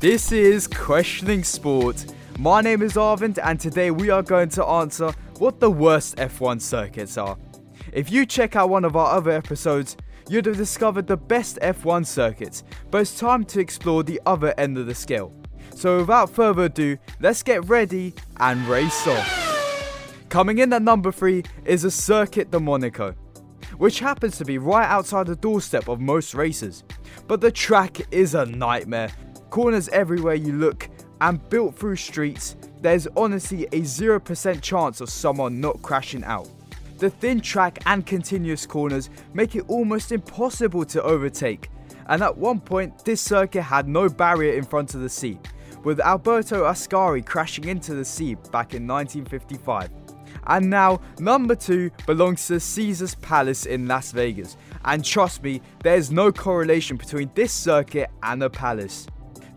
This is Questioning Sport. My name is Arvind, and today we are going to answer what the worst F1 circuits are. If you check out one of our other episodes, you'd have discovered the best F1 circuits, but it's time to explore the other end of the scale. So without further ado, let's get ready and race off. Coming in at number 3 is a Circuit de Monaco, which happens to be right outside the doorstep of most racers. But the track is a nightmare. Corners everywhere you look, and built through streets, there's honestly a 0% chance of someone not crashing out. The thin track and continuous corners make it almost impossible to overtake, and at one point, this circuit had no barrier in front of the sea, with Alberto Ascari crashing into the sea back in 1955. And now, number two belongs to Caesars Palace in Las Vegas. And trust me, there's no correlation between this circuit and the palace.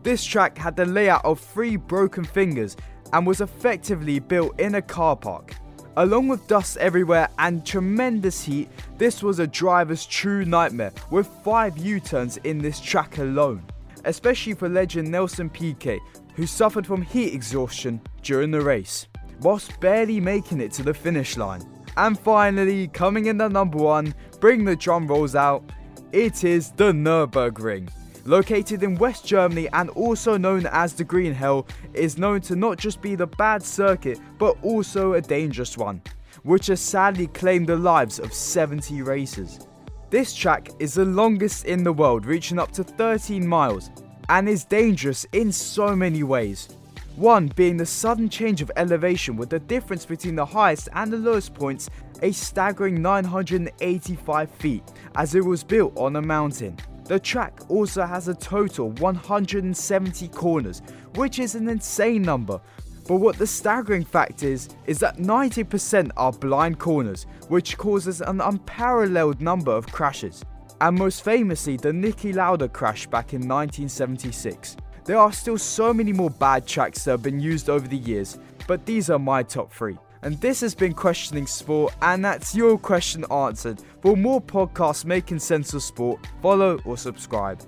This track had the layout of three broken fingers and was effectively built in a car park. Along with dust everywhere and tremendous heat, this was a driver's true nightmare with 5 U-turns in this track alone. Especially for legend Nelson Piquet, who suffered from heat exhaustion during the race, whilst barely making it to the finish line. And finally, coming in at number 1, bring the drum rolls out, it is the Nürburgring. Located in West Germany and also known as the Green Hell, is known to not just be the bad circuit but also a dangerous one, which has sadly claimed the lives of 70 racers. This track is the longest in the world, reaching up to 13 miles, and is dangerous in so many ways. One being the sudden change of elevation with the difference between the highest and the lowest points a staggering 985 feet as it was built on a mountain. The track also has a total 170 corners, which is an insane number. But what the staggering fact is, is that 90% are blind corners, which causes an unparalleled number of crashes. And most famously, the Niki Lauda crash back in 1976. There are still so many more bad tracks that have been used over the years, but these are my top three. And this has been Questioning Sport, and that's your question answered. For more podcasts making sense of sport, follow or subscribe.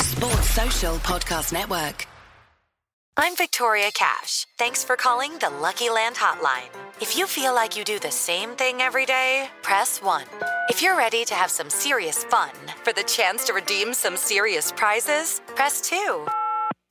Sports Social Podcast Network. I'm Victoria Cash. Thanks for calling the Lucky Land Hotline. If you feel like you do the same thing every day, press 1. If you're ready to have some serious fun for the chance to redeem some serious prizes, press 2.